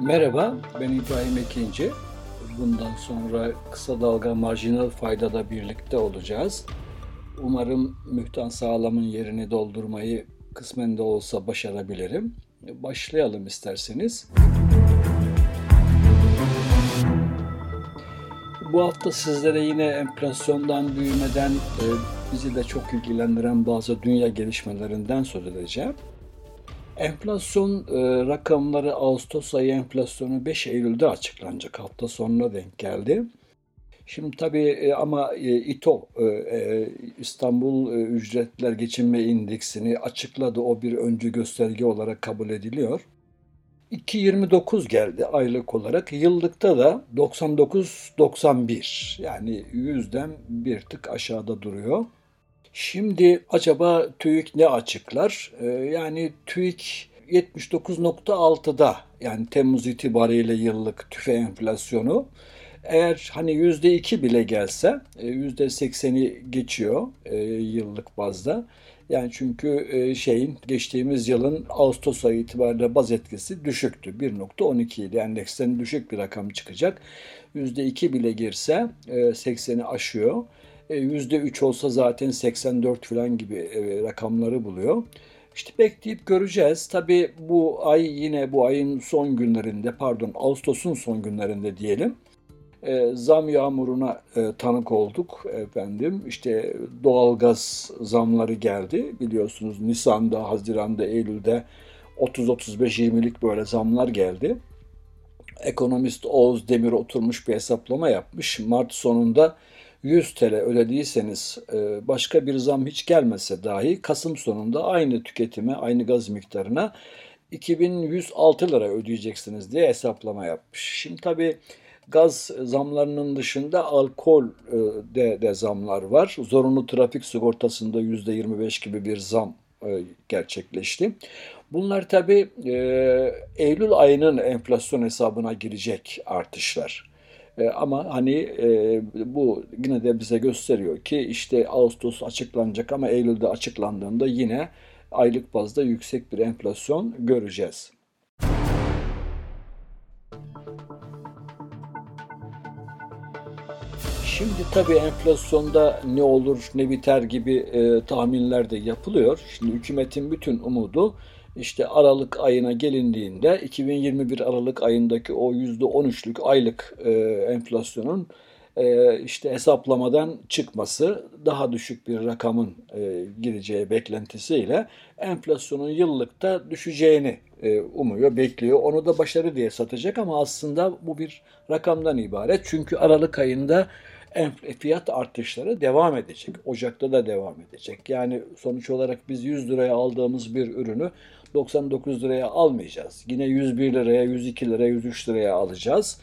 Merhaba, ben İbrahim Ekinci. Bundan sonra kısa dalga marjinal faydada birlikte olacağız. Umarım mühtan sağlamın yerini doldurmayı kısmen de olsa başarabilirim. Başlayalım isterseniz. Bu hafta sizlere yine enflasyondan, büyümeden, e, bizi de çok ilgilendiren bazı dünya gelişmelerinden söz edeceğim. Enflasyon e, rakamları Ağustos ayı enflasyonu 5 Eylül'de açıklanacak. Hafta sonuna denk geldi. Şimdi tabii e, ama e, İTO e, e, İstanbul e, Ücretler Geçinme İndeksini açıkladı. O bir öncü gösterge olarak kabul ediliyor. 2.29 geldi aylık olarak. Yıllıkta da 99-91 yani yüzden bir tık aşağıda duruyor. Şimdi acaba TÜİK ne açıklar? Ee, yani TÜİK 79.6'da yani Temmuz itibariyle yıllık tüfe enflasyonu eğer hani yüzde iki bile gelse e, yüzde sekseni geçiyor e, yıllık bazda. Yani çünkü e, şeyin geçtiğimiz yılın Ağustos ayı itibariyle baz etkisi düşüktü. 1.12 idi. Endeksten düşük bir rakam çıkacak. %2 bile girse 80'i aşıyor. %3 olsa zaten 84 falan gibi rakamları buluyor. İşte bekleyip göreceğiz. Tabii bu ay yine bu ayın son günlerinde pardon Ağustos'un son günlerinde diyelim e, zam yağmuruna e, tanık olduk efendim. İşte doğalgaz zamları geldi biliyorsunuz Nisan'da, Haziran'da, Eylül'de 30-35-20'lik böyle zamlar geldi. Ekonomist Oğuz Demir oturmuş bir hesaplama yapmış. Mart sonunda 100 TL ödediyseniz e, başka bir zam hiç gelmese dahi Kasım sonunda aynı tüketime, aynı gaz miktarına 2106 lira ödeyeceksiniz diye hesaplama yapmış. Şimdi tabii Gaz zamlarının dışında alkol e, de, de zamlar var. Zorunlu trafik sigortasında %25 gibi bir zam e, gerçekleşti. Bunlar tabii e, Eylül ayının enflasyon hesabına girecek artışlar. Ama hani bu yine de bize gösteriyor ki işte Ağustos açıklanacak ama Eylül'de açıklandığında yine aylık bazda yüksek bir enflasyon göreceğiz. Şimdi tabii enflasyonda ne olur ne biter gibi e, tahminler de yapılıyor. Şimdi hükümetin bütün umudu işte Aralık ayına gelindiğinde 2021 Aralık ayındaki o %13'lük aylık e, enflasyonun e, işte hesaplamadan çıkması daha düşük bir rakamın e, gireceği beklentisiyle enflasyonun yıllıkta düşeceğini e, umuyor, bekliyor. Onu da başarı diye satacak ama aslında bu bir rakamdan ibaret. Çünkü Aralık ayında fiyat artışları devam edecek. Ocak'ta da devam edecek. Yani sonuç olarak biz 100 liraya aldığımız bir ürünü 99 liraya almayacağız. Yine 101 liraya, 102 liraya, 103 liraya alacağız.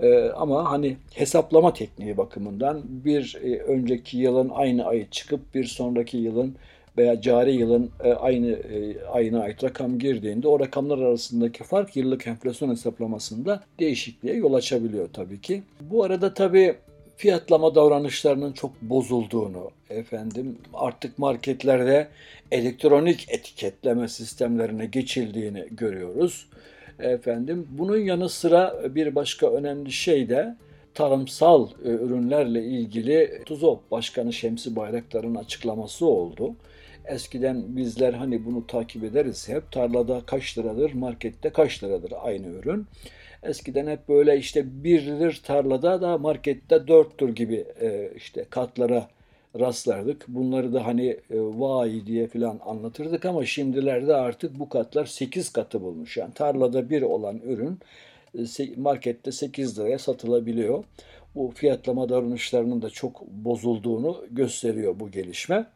Ee, ama hani hesaplama tekniği bakımından bir e, önceki yılın aynı ayı çıkıp bir sonraki yılın veya cari yılın e, aynı e, ayına ait rakam girdiğinde o rakamlar arasındaki fark yıllık enflasyon hesaplamasında değişikliğe yol açabiliyor tabii ki. Bu arada tabii fiyatlama davranışlarının çok bozulduğunu, efendim artık marketlerde elektronik etiketleme sistemlerine geçildiğini görüyoruz. Efendim bunun yanı sıra bir başka önemli şey de tarımsal e, ürünlerle ilgili TUZOP Başkanı Şemsi Bayraktar'ın açıklaması oldu. Eskiden bizler hani bunu takip ederiz hep tarlada kaç liradır, markette kaç liradır aynı ürün. Eskiden hep böyle işte bir lir tarlada da markette dörttür gibi e, işte katlara rastlardık. Bunları da hani e, vay diye falan anlatırdık ama şimdilerde artık bu katlar 8 katı bulmuş. Yani tarlada bir olan ürün e, markette 8 liraya satılabiliyor. Bu fiyatlama davranışlarının da çok bozulduğunu gösteriyor bu gelişme.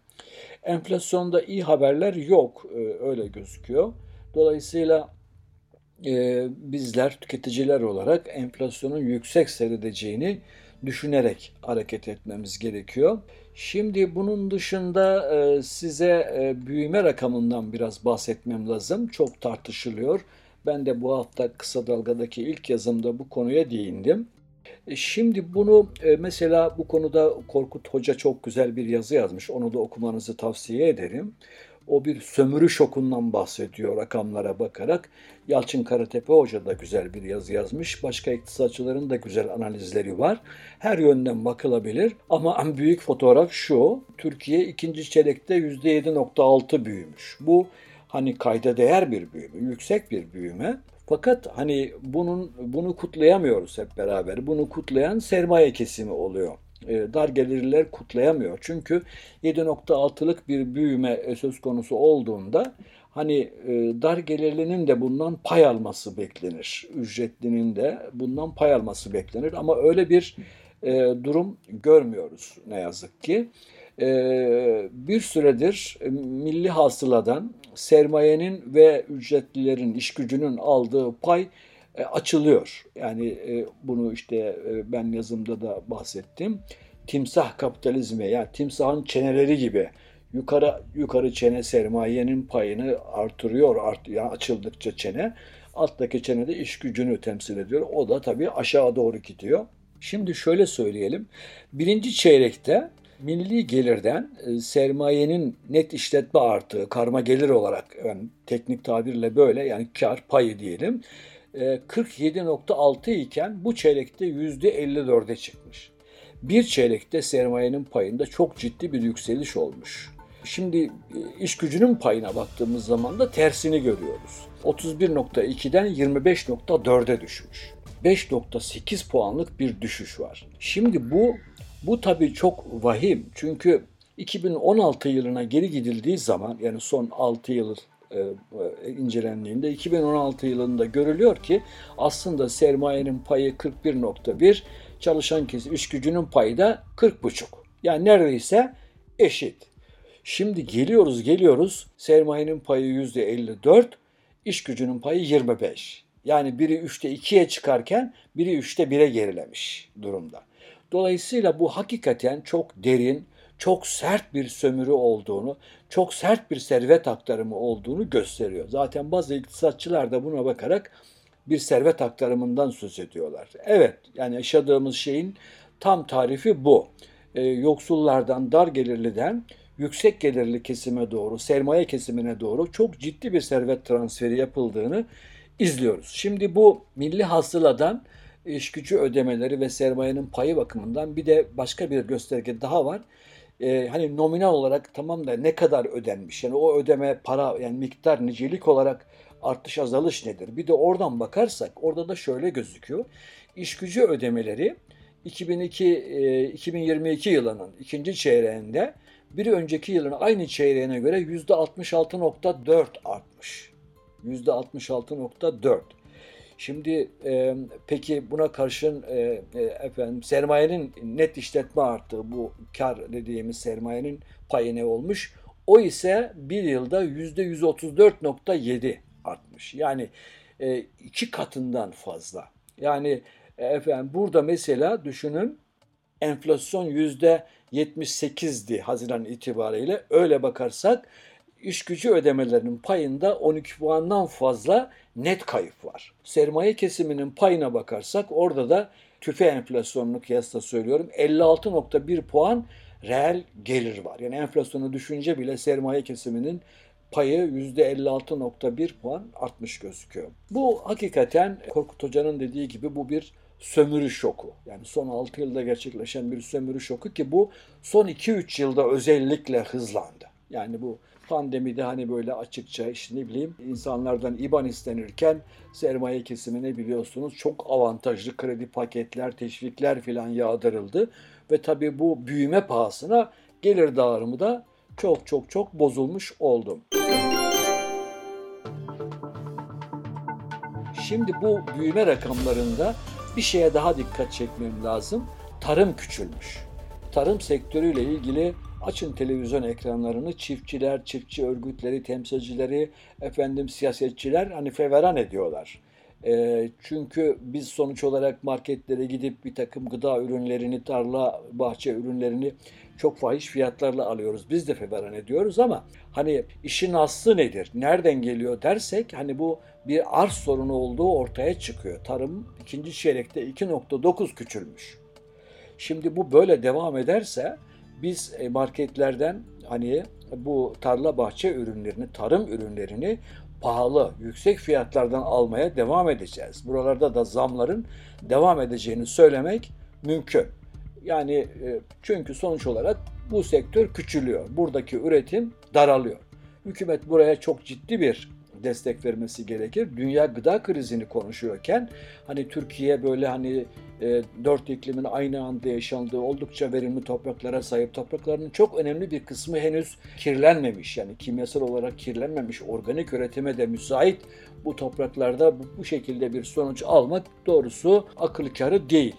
Enflasyonda iyi haberler yok e, öyle gözüküyor. Dolayısıyla e, bizler tüketiciler olarak enflasyonun yüksek seyredeceğini düşünerek hareket etmemiz gerekiyor. Şimdi bunun dışında e, size büyüme rakamından biraz bahsetmem lazım. Çok tartışılıyor. Ben de bu hafta kısa dalgadaki ilk yazımda bu konuya değindim. E, şimdi bunu e, mesela bu konuda Korkut Hoca çok güzel bir yazı yazmış. Onu da okumanızı tavsiye ederim. o bir sömürü şokundan bahsediyor rakamlara bakarak. Yalçın Karatepe Hoca da güzel bir yazı yazmış. Başka iktisatçıların da güzel analizleri var. Her yönden bakılabilir ama en büyük fotoğraf şu. Türkiye ikinci çeyrekte %7.6 büyümüş. Bu hani kayda değer bir büyüme, yüksek bir büyüme. Fakat hani bunun bunu kutlayamıyoruz hep beraber. Bunu kutlayan sermaye kesimi oluyor. E, dar gelirliler kutlayamıyor. Çünkü 7.6'lık bir büyüme söz konusu olduğunda hani e, dar gelirlinin de bundan pay alması beklenir. Ücretlinin de bundan pay alması beklenir. Ama öyle bir e, durum görmüyoruz ne yazık ki. Bir süredir milli hasıladan sermayenin ve ücretlilerin, iş gücünün aldığı pay e, açılıyor. Yani e, bunu işte e, ben yazımda da bahsettim. Timsah kapitalizmi yani timsahın çeneleri gibi yukarı yukarı çene sermayenin payını artırıyor, art, yani açıldıkça çene. Alttaki çene de iş gücünü temsil ediyor. O da tabii aşağı doğru gidiyor. Şimdi şöyle söyleyelim. Birinci çeyrekte milli gelirden sermayenin net işletme artığı, karma gelir olarak yani teknik tabirle böyle yani kar payı diyelim 47.6 iken bu çeyrekte %54'e çıkmış. Bir çeyrekte sermayenin payında çok ciddi bir yükseliş olmuş. Şimdi e, iş gücünün payına baktığımız zaman da tersini görüyoruz. 31.2'den 25.4'e düşmüş. 5.8 puanlık bir düşüş var. Şimdi bu bu tabii çok vahim. Çünkü 2016 yılına geri gidildiği zaman yani son 6 yıl e, e, incelendiğinde 2016 yılında görülüyor ki aslında sermayenin payı 41.1, çalışan kesim iş gücünün payı da 40.5. Yani neredeyse eşit. Şimdi geliyoruz geliyoruz sermayenin payı %54, iş gücünün payı 25. Yani biri 3'te 2'ye çıkarken biri 3'te 1'e gerilemiş durumda. Dolayısıyla bu hakikaten çok derin, çok sert bir sömürü olduğunu, çok sert bir servet aktarımı olduğunu gösteriyor. Zaten bazı iktisatçılar da buna bakarak bir servet aktarımından söz ediyorlar. Evet, yani yaşadığımız şeyin tam tarifi bu. Ee, yoksullardan, dar gelirliden yüksek gelirli kesime doğru, sermaye kesimine doğru çok ciddi bir servet transferi yapıldığını izliyoruz. Şimdi bu milli hasıladan iş gücü ödemeleri ve sermayenin payı bakımından bir de başka bir gösterge daha var e, hani nominal olarak tamam da ne kadar ödenmiş? Yani o ödeme para yani miktar nicelik olarak artış azalış nedir? Bir de oradan bakarsak orada da şöyle gözüküyor. İş gücü ödemeleri 2002 e, 2022 yılının ikinci çeyreğinde bir önceki yılın aynı çeyreğine göre %66.4 artmış. %66.4. Şimdi e, peki buna karşın e, efendim sermayenin net işletme arttığı bu kar dediğimiz sermayenin payı ne olmuş? O ise bir yılda yüzde 134.7 artmış. Yani e, iki katından fazla. Yani e, efendim burada mesela düşünün enflasyon yüzde 78'di Haziran itibariyle. Öyle bakarsak iş gücü ödemelerinin payında 12 puandan fazla net kayıp var. Sermaye kesiminin payına bakarsak orada da tüfe enflasyonunu kıyasla söylüyorum 56.1 puan reel gelir var. Yani enflasyonu düşünce bile sermaye kesiminin payı %56.1 puan artmış gözüküyor. Bu hakikaten Korkut Hoca'nın dediği gibi bu bir sömürü şoku. Yani son 6 yılda gerçekleşen bir sömürü şoku ki bu son 2-3 yılda özellikle hızlandı. Yani bu Pandemide hani böyle açıkça işte ne bileyim insanlardan IBAN istenirken sermaye kesimine biliyorsunuz çok avantajlı kredi paketler, teşvikler filan yağdırıldı. Ve tabii bu büyüme pahasına gelir dağılımı da çok çok çok bozulmuş oldu. Şimdi bu büyüme rakamlarında bir şeye daha dikkat çekmem lazım. Tarım küçülmüş. Tarım sektörüyle ilgili Açın televizyon ekranlarını çiftçiler, çiftçi örgütleri, temsilcileri, efendim siyasetçiler hani feveran ediyorlar. E, çünkü biz sonuç olarak marketlere gidip bir takım gıda ürünlerini, tarla, bahçe ürünlerini çok fahiş fiyatlarla alıyoruz. Biz de feveran ediyoruz ama hani işin aslı nedir? Nereden geliyor dersek hani bu bir arz sorunu olduğu ortaya çıkıyor. Tarım ikinci çeyrekte 2.9 küçülmüş. Şimdi bu böyle devam ederse biz e, marketlerden hani bu tarla bahçe ürünlerini, tarım ürünlerini pahalı, yüksek fiyatlardan almaya devam edeceğiz. Buralarda da zamların devam edeceğini söylemek mümkün. Yani e, çünkü sonuç olarak bu sektör küçülüyor. Buradaki üretim daralıyor. Hükümet buraya çok ciddi bir destek vermesi gerekir. Dünya gıda krizini konuşuyorken hani Türkiye böyle hani e, dört iklimin aynı anda yaşandığı oldukça verimli topraklara sahip topraklarının çok önemli bir kısmı henüz kirlenmemiş. Yani kimyasal olarak kirlenmemiş, organik üretime de müsait bu topraklarda bu, bu şekilde bir sonuç almak doğrusu akıl kârı değil.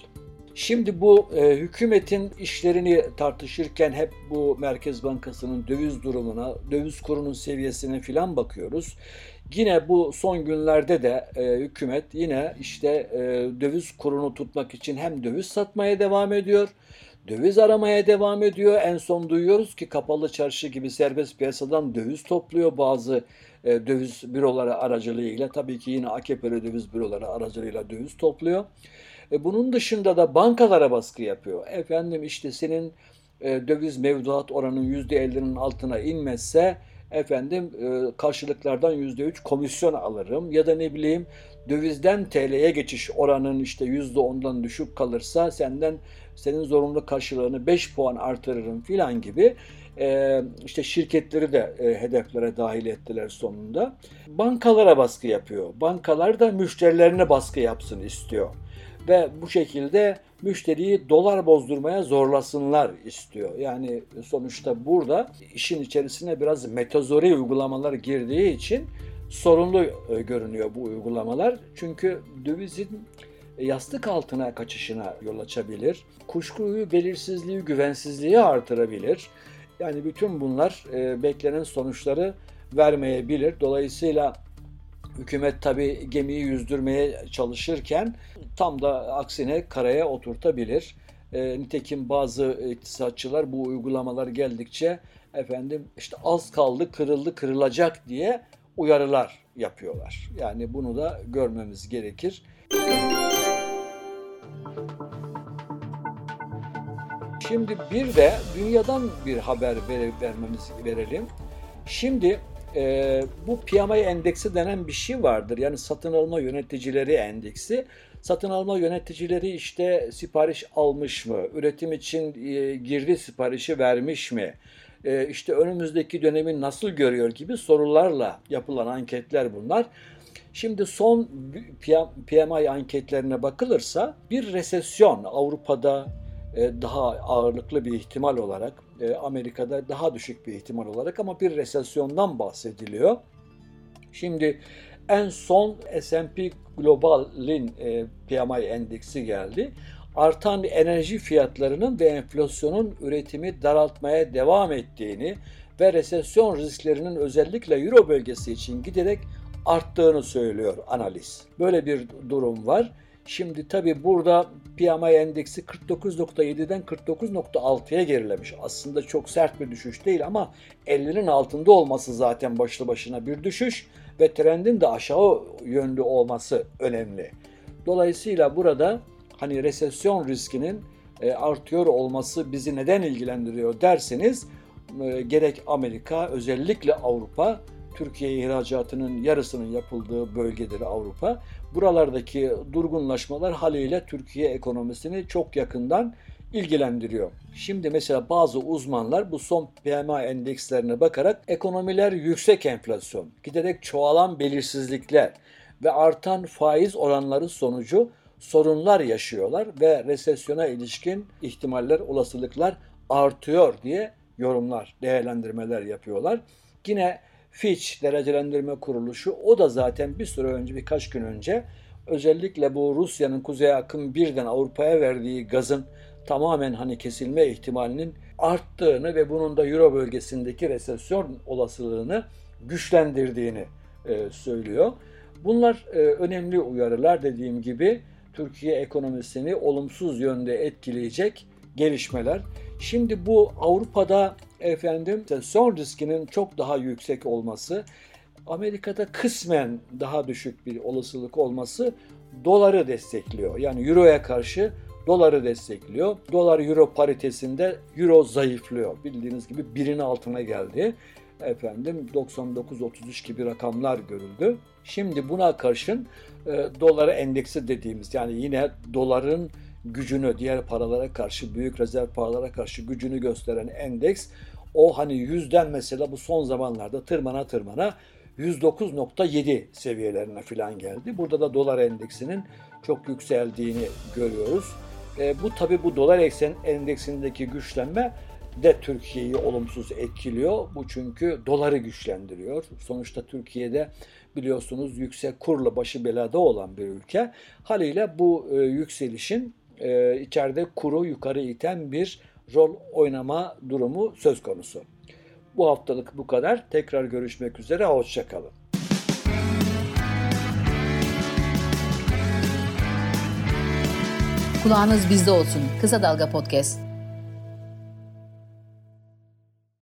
Şimdi bu e, hükümetin işlerini tartışırken hep bu Merkez Bankası'nın döviz durumuna, döviz kurunun seviyesine filan bakıyoruz. Yine bu son günlerde de e, hükümet yine işte e, döviz kurunu tutmak için hem döviz satmaya devam ediyor, döviz aramaya devam ediyor. En son duyuyoruz ki kapalı çarşı gibi serbest piyasadan döviz topluyor bazı e, döviz büroları aracılığıyla. Tabii ki yine AKP'li döviz büroları aracılığıyla döviz topluyor. E, bunun dışında da bankalara baskı yapıyor. Efendim işte senin e, döviz mevduat oranın %50'nin altına inmezse efendim e, karşılıklardan %3 komisyon alırım ya da ne bileyim dövizden TL'ye geçiş oranın işte %10'dan düşük kalırsa senden senin zorunlu karşılığını 5 puan artırırım filan gibi e, işte şirketleri de e, hedeflere dahil ettiler sonunda. Bankalara baskı yapıyor. Bankalar da müşterilerine baskı yapsın istiyor ve bu şekilde müşteriyi dolar bozdurmaya zorlasınlar istiyor. Yani sonuçta burada işin içerisine biraz metazori uygulamalar girdiği için sorunlu e, görünüyor bu uygulamalar. Çünkü dövizin yastık altına kaçışına yol açabilir. Kuşkuyu, belirsizliği, güvensizliği artırabilir. Yani bütün bunlar e, beklenen sonuçları vermeyebilir. Dolayısıyla Hükümet tabi gemiyi yüzdürmeye çalışırken tam da aksine karaya oturtabilir. E, nitekim bazı iktisatçılar bu uygulamalar geldikçe efendim işte az kaldı kırıldı kırılacak diye uyarılar yapıyorlar. Yani bunu da görmemiz gerekir. Şimdi bir de dünyadan bir haber vermemiz verelim. Şimdi e, bu PMI endeksi denen bir şey vardır. Yani satın alma yöneticileri endeksi. Satın alma yöneticileri işte sipariş almış mı? Üretim için e, girdi siparişi vermiş mi? E, işte önümüzdeki dönemi nasıl görüyor gibi sorularla yapılan anketler bunlar. Şimdi son PMI anketlerine bakılırsa bir resesyon Avrupa'da daha ağırlıklı bir ihtimal olarak e, Amerika'da daha düşük bir ihtimal olarak ama bir resesyondan bahsediliyor. Şimdi en son S&P Global'in e, PMI endeksi geldi. Artan enerji fiyatlarının ve enflasyonun üretimi daraltmaya devam ettiğini ve resesyon risklerinin özellikle Euro bölgesi için giderek arttığını söylüyor analiz. Böyle bir durum var. Şimdi tabi burada PMI endeksi 49.7'den 49.6'ya gerilemiş. Aslında çok sert bir düşüş değil ama 50'nin altında olması zaten başlı başına bir düşüş ve trendin de aşağı yönlü olması önemli. Dolayısıyla burada hani resesyon riskinin e, artıyor olması bizi neden ilgilendiriyor derseniz e, gerek Amerika özellikle Avrupa Türkiye ihracatının yarısının yapıldığı bölgedir Avrupa. Buralardaki durgunlaşmalar haliyle Türkiye ekonomisini çok yakından ilgilendiriyor. Şimdi mesela bazı uzmanlar bu son PMI endekslerine bakarak ekonomiler yüksek enflasyon, giderek çoğalan belirsizlikler ve artan faiz oranları sonucu sorunlar yaşıyorlar ve resesyona ilişkin ihtimaller, olasılıklar artıyor diye yorumlar, değerlendirmeler yapıyorlar. Yine Fitch derecelendirme kuruluşu o da zaten bir süre önce birkaç gün önce özellikle bu Rusya'nın kuzey akım birden Avrupa'ya verdiği gazın tamamen hani kesilme ihtimalinin arttığını ve bunun da Euro bölgesindeki resesyon olasılığını güçlendirdiğini e, söylüyor. Bunlar e, önemli uyarılar dediğim gibi Türkiye ekonomisini olumsuz yönde etkileyecek gelişmeler. Şimdi bu Avrupa'da efendim son riskinin çok daha yüksek olması, Amerika'da kısmen daha düşük bir olasılık olması doları destekliyor. Yani euroya karşı doları destekliyor. Dolar euro paritesinde euro zayıflıyor. Bildiğiniz gibi birin altına geldi. Efendim 99-33 gibi rakamlar görüldü. Şimdi buna karşın e, dolara endeksi dediğimiz yani yine doların gücünü diğer paralara karşı büyük rezerv paralara karşı gücünü gösteren endeks o hani yüzden mesela bu son zamanlarda tırmana tırmana 109.7 seviyelerine falan geldi. Burada da dolar endeksinin çok yükseldiğini görüyoruz. E, bu tabi bu dolar eksen endeksindeki güçlenme de Türkiye'yi olumsuz etkiliyor. Bu çünkü doları güçlendiriyor. Sonuçta Türkiye'de biliyorsunuz yüksek kurla başı belada olan bir ülke. Haliyle bu e, yükselişin e, içeride kuru yukarı iten bir rol oynama durumu söz konusu. Bu haftalık bu kadar. Tekrar görüşmek üzere. Hoşçakalın. Kulağınız bizde olsun. Kısa Dalga Podcast.